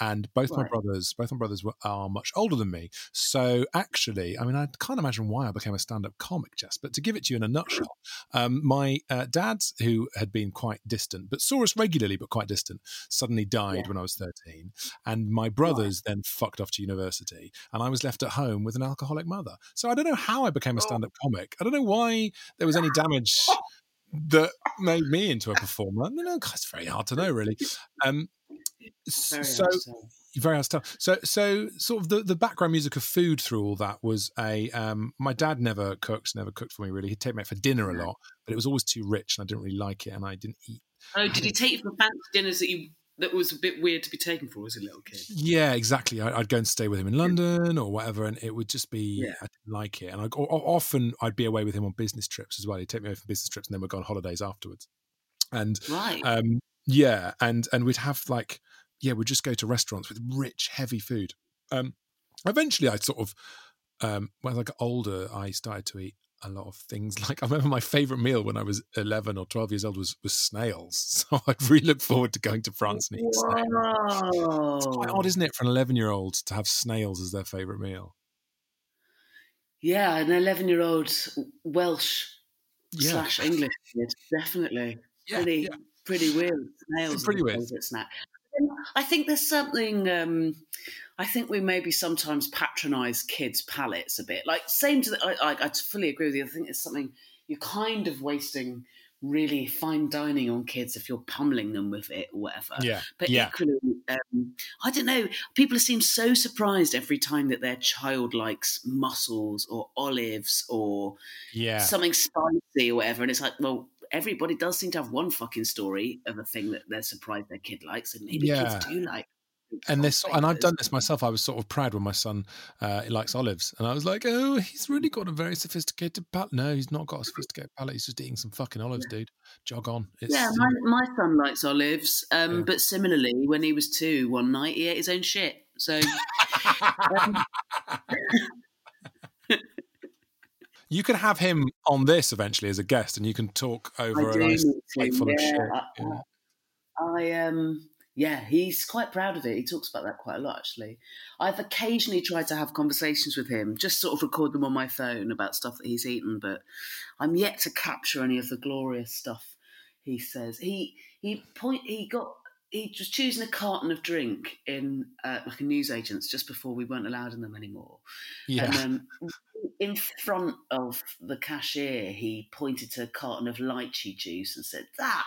And both my brothers, both my brothers were, are much older than me. So actually, I mean, I can't imagine why I became a stand-up comic, Jess. But to give it to you in a nutshell, um, my uh, dad, who had been quite distant, but saw us regularly, but quite distant, suddenly died when I was 13. And my brothers then fucked off to university, and I was left at home with an alcoholic mother. So I don't know how I became a stand up comic. I don't know why there was any damage that made me into a performer. No, no, it's very hard to know, really. Um, Very so, hard to tell. very hard to tell. So, so sort of the, the background music of food through all that was a. Um, my dad never cooked, never cooked for me really. He'd take me out for dinner a lot, but it was always too rich, and I didn't really like it, and I didn't eat. Oh, did he take you for fancy dinners that you that was a bit weird to be taken for as a little kid? Yeah, exactly. I, I'd go and stay with him in London or whatever, and it would just be Yeah. I didn't like it. And I, o- o- often I'd be away with him on business trips as well. He'd take me away for business trips, and then we'd go on holidays afterwards. And Right. um, yeah, and and we'd have like yeah, we'd just go to restaurants with rich, heavy food. Um, eventually, I sort of um, when I got older, I started to eat a lot of things. Like I remember my favorite meal when I was eleven or twelve years old was was snails. So I'd really look forward to going to France and eating snails. It's quite odd, isn't it, for an eleven year old to have snails as their favorite meal? Yeah, an eleven-year-old Welsh Yeah. slash English kid, definitely. Yeah, pretty, yeah. pretty weird. Snails, Pretty weird. snack. I think there's something. Um, I think we maybe sometimes patronise kids' palates a bit. Like same to the. I, I, I fully agree with you. I think it's something you're kind of wasting really fine dining on kids if you're pummeling them with it or whatever. Yeah, But yeah. equally, um, I don't know. People seem so surprised every time that their child likes mussels or olives or Yeah. something spicy or whatever. And it's like, well, everybody does seem to have one fucking story of a thing that they're surprised their kid likes, and maybe Yeah. kids do like. and this and I've done this myself. I was sort of proud when my son uh, he likes olives, and I was like, "Oh, he's really got a very sophisticated palate." No, he's not got a sophisticated palate. He's just eating some fucking olives, dude. Jog on. It's, Yeah, my, my son likes olives, um, but similarly, when he was two, one night he ate his own shit. So um, you can have him on this eventually as a guest, and you can talk over I a nice plate full of yeah, shit. I- Yeah. I um yeah, he's quite proud of it. He talks about that quite a lot actually. I've occasionally tried to have conversations with him, just sort of record them on my phone about stuff that he's eaten, but I'm yet to capture any of the glorious stuff he says. He he point he got he was choosing a carton of drink in uh, like a newsagent's just before we weren't allowed in them anymore. Yeah. And um, in front of the cashier, he pointed to a carton of lychee juice and said, "That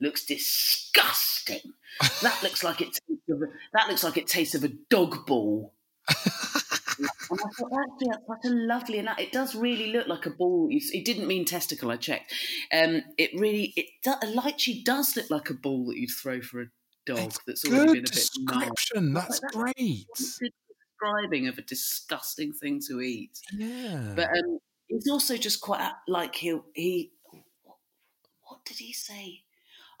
looks disgusting. That looks like it. Tastes of a, that looks like it tastes of a dog ball." and I thought actually that's such a lovely and it does really look like a ball. It didn't mean testicle. I checked. Um, it really it a lychee does look like a ball that you'd throw for a dog that's already been a bit description. That's Like, great. Describing of a disgusting thing to eat. Yeah. But um, he's also just quite like he he. What did he say?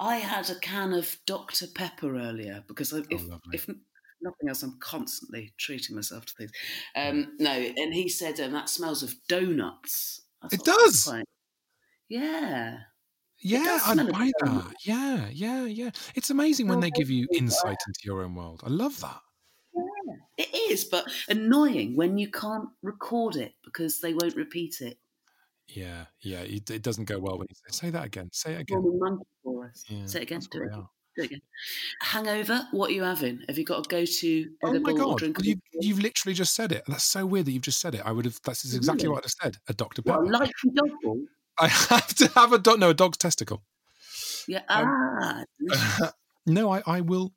I had a can of Dr Pepper earlier because I, if if nothing else, I'm constantly treating myself to things. Um, no, and he said um, that smells of donuts. It does. quite-" Yeah. Yeah, I buy that. Yeah, yeah, yeah. It's amazing when they give you insight into your own world. I love that. It is, but annoying when you can't record it because they won't repeat it. Yeah, yeah. It, it doesn't go well when you say, say that again. Say it again. Monkey for us. Yeah, Say it again. Do it again. Do it again. Hangover. What are you having? Have you got a go-to Oh my god! drink? You, you've literally just said it. That's so weird that you've just said it. I would have. That's exactly Really? what I'd have said. A Dr Pepper. a lychee dog ball? I have to have a dog. No, a dog's testicle. Yeah. Um, Ah. no, I, I will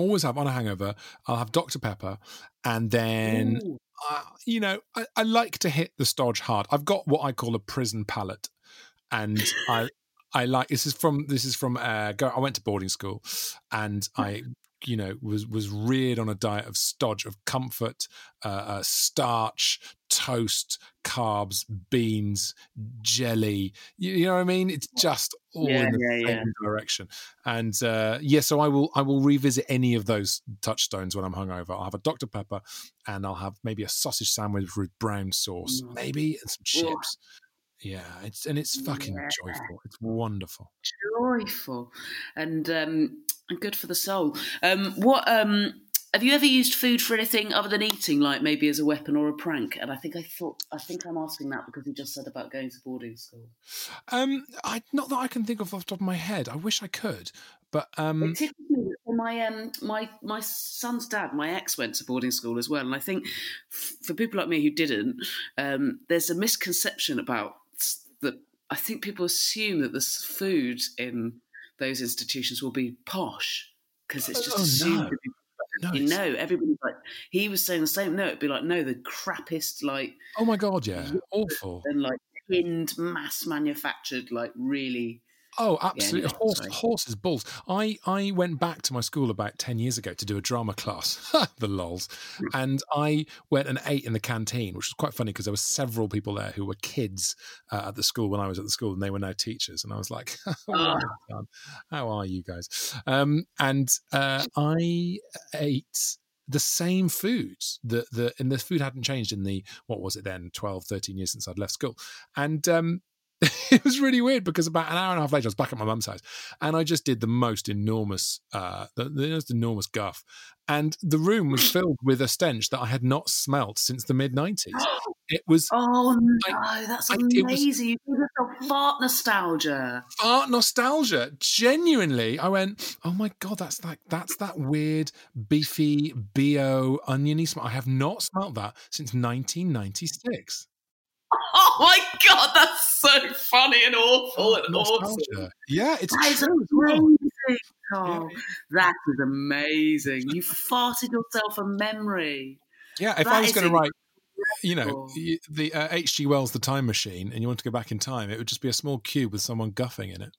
always have on a hangover. I'll have Dr Pepper, and then uh, you know I, I like to hit the stodge hard. I've got what I call a prison palate, and I I like this is from this is from uh, go, I went to boarding school, and I you know was was reared on a diet of stodge of comfort, uh, uh, starch, toast, carbs, beans, jelly. You, you know what I mean? It's just all Yeah, in the yeah, same yeah. direction. And uh, yeah, so I will I will revisit any of those touchstones when I'm hungover. I'll have a Dr Pepper, and I'll have maybe a sausage sandwich with brown sauce, Mm. maybe, and some chips. Yeah, it's and it's fucking Yeah. joyful. It's wonderful. Joyful, and um, and good for the soul. Um, what um, have you ever used food for anything other than eating, like maybe as a weapon or a prank? And I think I thought I think I'm asking that because you just said about going to boarding school. Um, I not that I can think of off the top of my head. I wish I could, but um, It tickles me that my um my my son's dad, my ex, went to boarding school as well, and I think f- for people like me who didn't, um, there's a misconception about that. I think people assume that the food in those institutions will be posh because it's just Oh, assumed no. to be. You know, everybody's like, he was saying the same. No, it'd be like, no, the crappiest, like, Oh my god, yeah, awful. and like pinned, mass manufactured, like really. Oh, absolutely. anyway, Horse, horses, balls. I, I went back to my school about 10 years ago to do a drama class, the lols. And I went and ate in the canteen, which was quite funny because there were several people there who were kids uh, at the school when I was at the school and they were now teachers. And I was like, done. how are you guys? Um, and uh, I ate the same food that the and the food hadn't changed in the what was it then 12 13 years since i'd left school and um it was really weird because about an hour and a half later, I was back at my mum's house, and I just did the most enormous, uh, the, the most enormous guff, and the room was filled with a stench that I had not smelt since the mid nineties. It was Oh no, I- that's I- was- amazing! You yourself fart nostalgia. art nostalgia. Genuinely, I went, "Oh my god, that's like that's that weird beefy bo oniony smell. I have not smelt that since 1996." Oh my god, that's so funny and awful and awesome. Yeah, it's That true amazing. Oh, that is amazing. You farted yourself a memory. Yeah, if That I was going to write, you know, the uh, H.G. Wells' The Time Machine, and you want to go back in time, it would just be a small cube with someone guffing in it.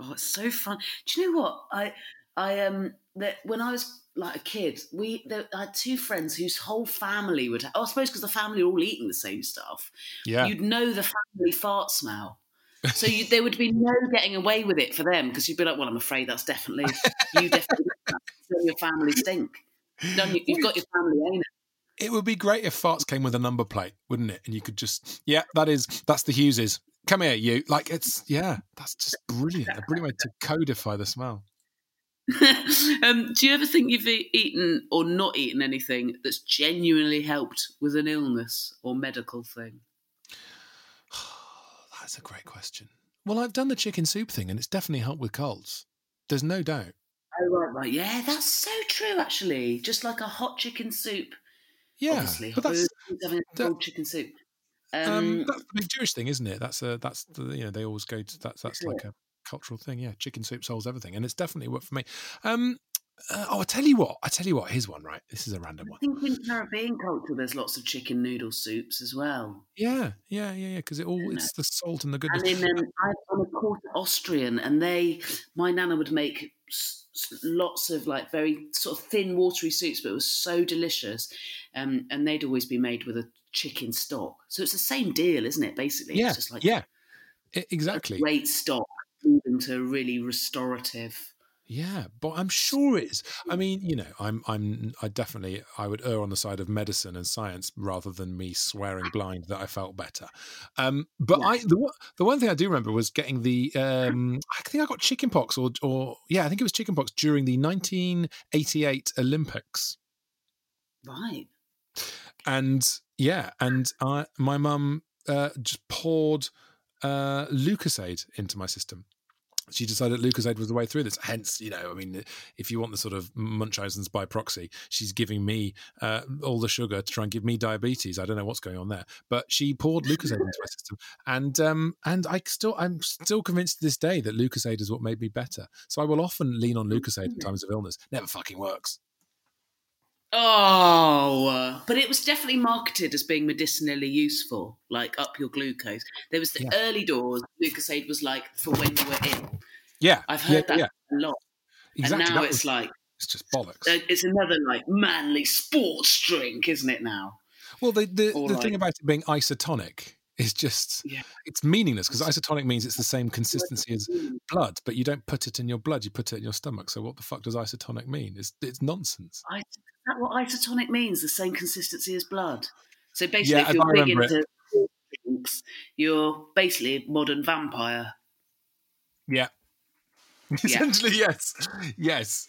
Oh, it's so fun. Do you know what I I um that when I was like a kid, we there, I had two friends whose whole family would. Oh, I suppose because the family are all eating the same stuff. Yeah. you'd know the family fart smell. So you, there would be no getting away with it for them because you'd be like, "Well, I'm afraid that's definitely you. Definitely your family stink. You've, done, you've got your family ain't it? It would be great if farts came with a number plate, wouldn't it? And you could just, yeah, that is, that's the Hugheses. Come here, you. Like, it's, yeah, that's just brilliant. A brilliant way to codify the smell. um, do you ever think you've eaten or not eaten anything that's genuinely helped with an illness or medical thing? That's a great question. Well, I've done the chicken soup thing, and it's definitely helped with colds. There's no doubt. Oh, right, right. Yeah, that's so true, actually. Just like a hot chicken soup. Yeah, Obviously. but that's having a that- chicken soup. Um, um, that's the big Jewish thing, isn't it? That's a that's the you know they always go to that's that's That's like a cultural thing. Yeah, chicken soup solves everything, and it's definitely worked for me. Um, uh, oh, I tell you what, I tell you what. Here's one. Right, this is a random one. I think in Caribbean culture, there's lots of chicken noodle soups as well. Yeah, yeah, yeah, yeah. Because it all it's the salt and the goodness. And in um, I'm a quarter Austrian, and they, my nana would make lots of like very sort of thin, watery soups, but it was so delicious. Um, and they'd always be made with a chicken stock, so it's the same deal, isn't it? Basically, yeah, it's just like yeah, exactly. great stock, moving to really restorative. Yeah, but I'm sure it is. I mean, you know, I'm, I'm, I definitely, I would err on the side of medicine and science rather than me swearing blind that I felt better. Um, but I, the one, the one thing I do remember was getting the, um, I think I got chickenpox or, or yeah, I think it was chickenpox during the 1988 Olympics, Right. and yeah, and I, my mum uh, just poured uh, Lucozade into my system she decided Lucozade was the way through this. Hence, you know, I mean, if you want the sort of Munchausen's by proxy, she's giving me uh, all the sugar to try and give me diabetes. I don't know what's going on there, but she poured Lucozade into my system, and um, and I still, I'm still convinced to this day that Lucozade is what made me better. So I will often lean on Lucozade in times of illness. Never fucking works. Oh, but it was definitely marketed as being medicinally useful, like up your glucose. There was the Yeah. early doors. Lucozade was like for when you were ill. Yeah, I've yeah, heard that yeah, a lot. exactly. And now it's like it's just bollocks. uh, it's another like manly sports drink, isn't it? Now. Well, the the, Or the like- thing about it being isotonic is just Yeah. it's meaningless because isotonic means it's the same consistency as blood, but you don't put it in your blood; you put it in your stomach. So what the fuck does isotonic mean? It's it's nonsense. I, that what isotonic means? The same consistency as blood. So basically, Yeah, if you're big into drinks, you're basically a modern vampire. Yeah. Essentially, yes, yes.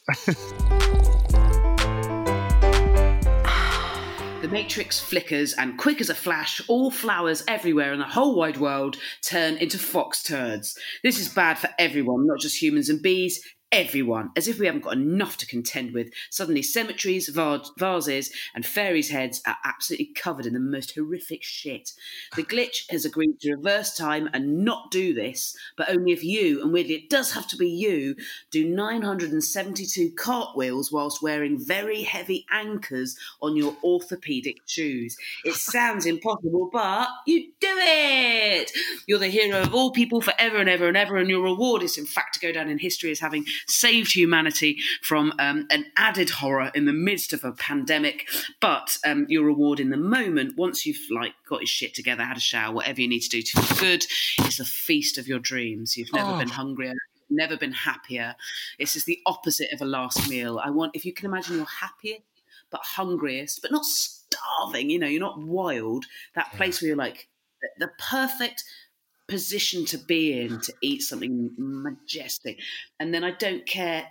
The matrix flickers, and quick as a flash, all flowers everywhere in the whole wide world turn into fox turds. This is bad for everyone, not just humans and bees. Everyone, as if we haven't got enough to contend with. Suddenly, cemeteries, va- vases, and fairies' heads are absolutely covered in the most horrific shit. The glitch has agreed to reverse time and not do this, but only if you, and weirdly, it does have to be you, do 972 cartwheels whilst wearing very heavy anchors on your orthopedic shoes. It sounds impossible, but you do it! You're the hero of all people forever and ever and ever, and your reward is, in fact, to go down in history as having saved humanity from um, an added horror in the midst of a pandemic. But um, your reward in the moment, once you've like got your shit together, had a shower, whatever you need to do to feel good, is the feast of your dreams. You've never Oh. been hungrier. Never been happier. It's just the opposite of a last meal. I want, if you can imagine, you're happiest but hungriest, but not starving. You know, you're not wild. That place where you're like the- the perfect position to be in to eat something majestic. And then I don't care.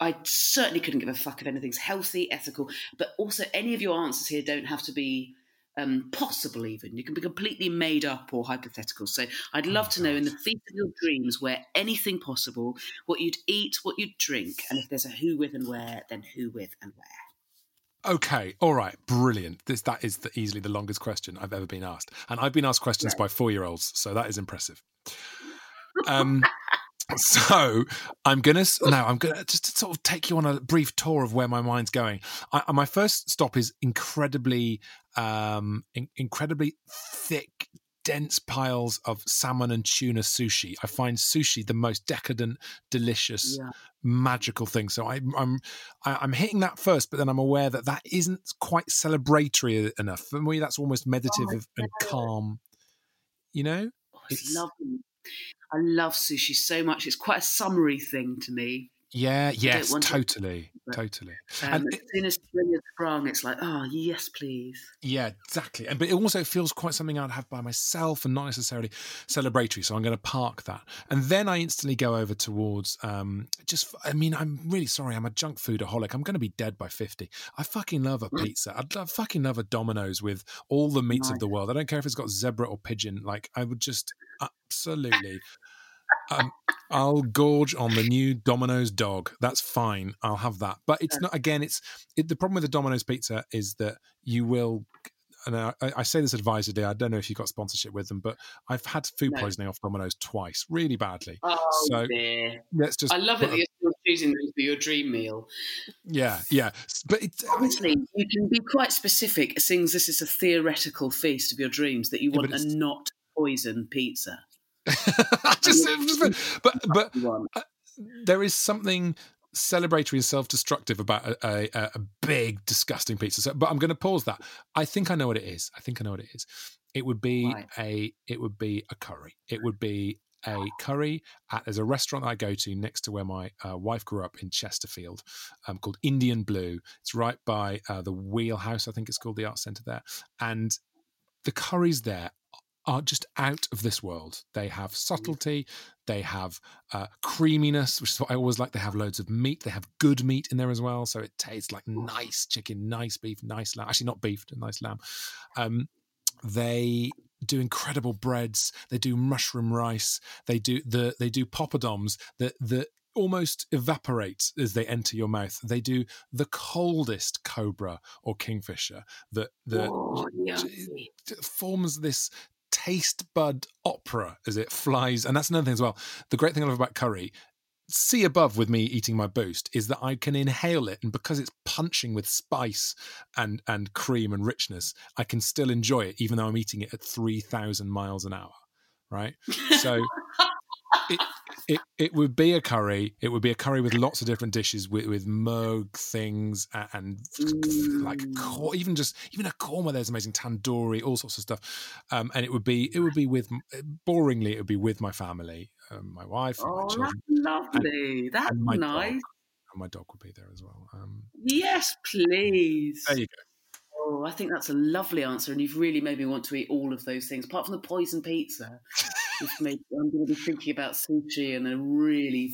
I certainly couldn't give a fuck if anything's healthy, ethical, but also any of your answers here don't have to be um, possible, even. You can be completely made up or hypothetical. So I'd love to know in the feast of your dreams where anything possible, what you'd eat, what you'd drink, and if there's a who with and where, then who with and where. Okay, all right, brilliant. This that is the, easily the longest question I've ever been asked, and I've been asked questions by four-year-olds, so that is impressive. Um, so I'm gonna now I'm gonna just to sort of take you on a brief tour of where my mind's going. I, my first stop is incredibly, um, in- incredibly thick. Dense piles of salmon and tuna sushi. I find sushi the most decadent, delicious, Yeah. magical thing. So I, I'm I'm hitting that first, but then I'm aware that that isn't quite celebratory enough for me. That's almost oh, meditative and calm. You know, Oh, it's, lovely. I love sushi so much. It's quite a summery thing to me. Yeah, yes, want to- totally, totally, Um, and as soon as has sprung, it's like, oh, yes, please. yeah, exactly. And but it also feels quite something I'd have by myself and not necessarily celebratory. So I'm going to park that, and then I instantly go over towards um just. I mean, I'm really sorry. I'm a junk foodaholic. I'm going to be dead by fifty. I fucking love a pizza. I'd love, fucking love a Domino's with all the meats of the world. I don't care if it's got zebra or pigeon. Like I would just absolutely. Um, I'll gorge on the new Domino's dog. That's fine. I'll have that. But it's not. Again, it's it, the problem with the Domino's pizza is that you will. And I, I say this advisedly. I don't know if you got sponsorship with them, but I've had food No. poisoning off Domino's twice, really badly. Oh, so dear. let's just. I love it a- that you're still choosing those for your dream meal. yeah, yeah. But it's Honestly, you can be quite specific, seeing as this is a theoretical feast of your dreams, that you want but a not poison pizza. just, just- but but uh, there is something celebratory and self-destructive about a, a, a- big disgusting pizza so, but i'm going to pause that. I think i know what it is. I think i know what it is. It would be Right. a it would be a curry. It would be a curry at there's a restaurant i go to next to where my uh, wife grew up in chesterfield um, called indian blue. It's right by uh, the wheelhouse i think it's called the art centre there. And the curries there are just out of this world. They have subtlety, they have uh, creaminess, which is what I always like. They have loads of meat. They have good meat in there as well, so it tastes like nice chicken, nice beef, nice lamb. Actually, not beef, nice lamb. Um, they do incredible breads. They do mushroom rice. They do the they do poppadoms that that almost evaporate as they enter your mouth. They do the coldest cobra or kingfisher that that Oh, it forms this taste bud opera as it flies. And that's another thing as well. The great thing I love about curry, see above with me eating my boost, is that I can inhale it. And because it's punching with spice and, and cream and richness, I can still enjoy it, even though I'm eating it at 3,000 miles an hour. Right. So. It, it it would be a curry. It would be a curry with lots of different dishes with with moog things a- and like even just even a korma. There's amazing tandoori, all sorts of stuff. Um, and it would be it would be with boringly it would be with my family, um, my wife, and my Oh, children, that's lovely. That's and nice. dog. And my dog would be there as well. Um, Yes, please. there you go. Oh, I think that's a lovely answer, and you've really made me want to eat all of those things. Apart from the poison pizza, made, I'm going to be thinking about sushi and a really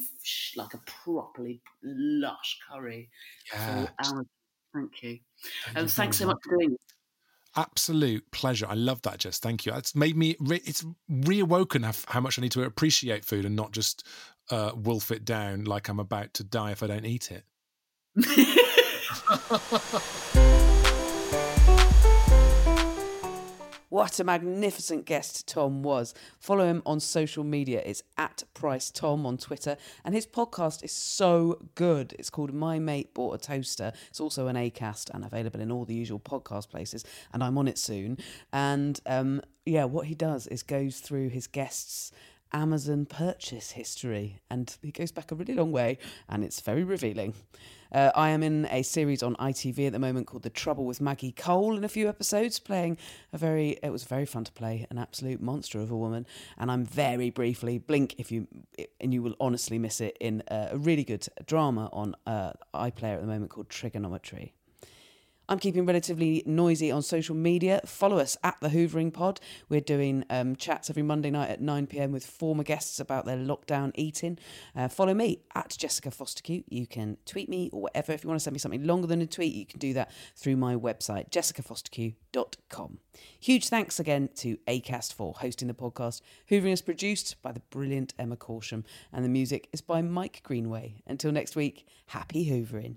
like a properly lush curry Yeah. hours. Thank you, Thank and you thanks so much for doing it. absolute pleasure. I love that, Jess. Thank you. It's made me. Re- it's reawoken how, how much I need to appreciate food and not just uh, wolf it down like I'm about to die if I don't eat it. What a magnificent guest Tom was. Follow him on social media. It's at Price Tom on Twitter. And his podcast is so good. It's called My Mate Bought a Toaster. It's also an ACAST and available in all the usual podcast places. And I'm on it soon. And um, yeah, what he does is goes through his guests' Amazon purchase history. And he goes back a really long way and it's very revealing. Uh, I am in a series on ITV at the moment called The Trouble with Maggie Cole in a few episodes, playing a very, it was very fun to play an absolute monster of a woman. And I'm very briefly, blink if you, and you will honestly miss it, in a really good drama on uh, iPlayer at the moment called Trigonometry. I'm keeping relatively noisy on social media. Follow us at the Hoovering Pod. We're doing um, chats every Monday night at 9 pm with former guests about their lockdown eating. Uh, follow me at Jessica Foster Fostekew. You can tweet me or whatever. If you want to send me something longer than a tweet, you can do that through my website, jessicafostekew.com. Huge thanks again to ACAST for hosting the podcast. Hoovering is produced by the brilliant Emma Corsham, and the music is by Mike Greenway. Until next week, happy Hoovering.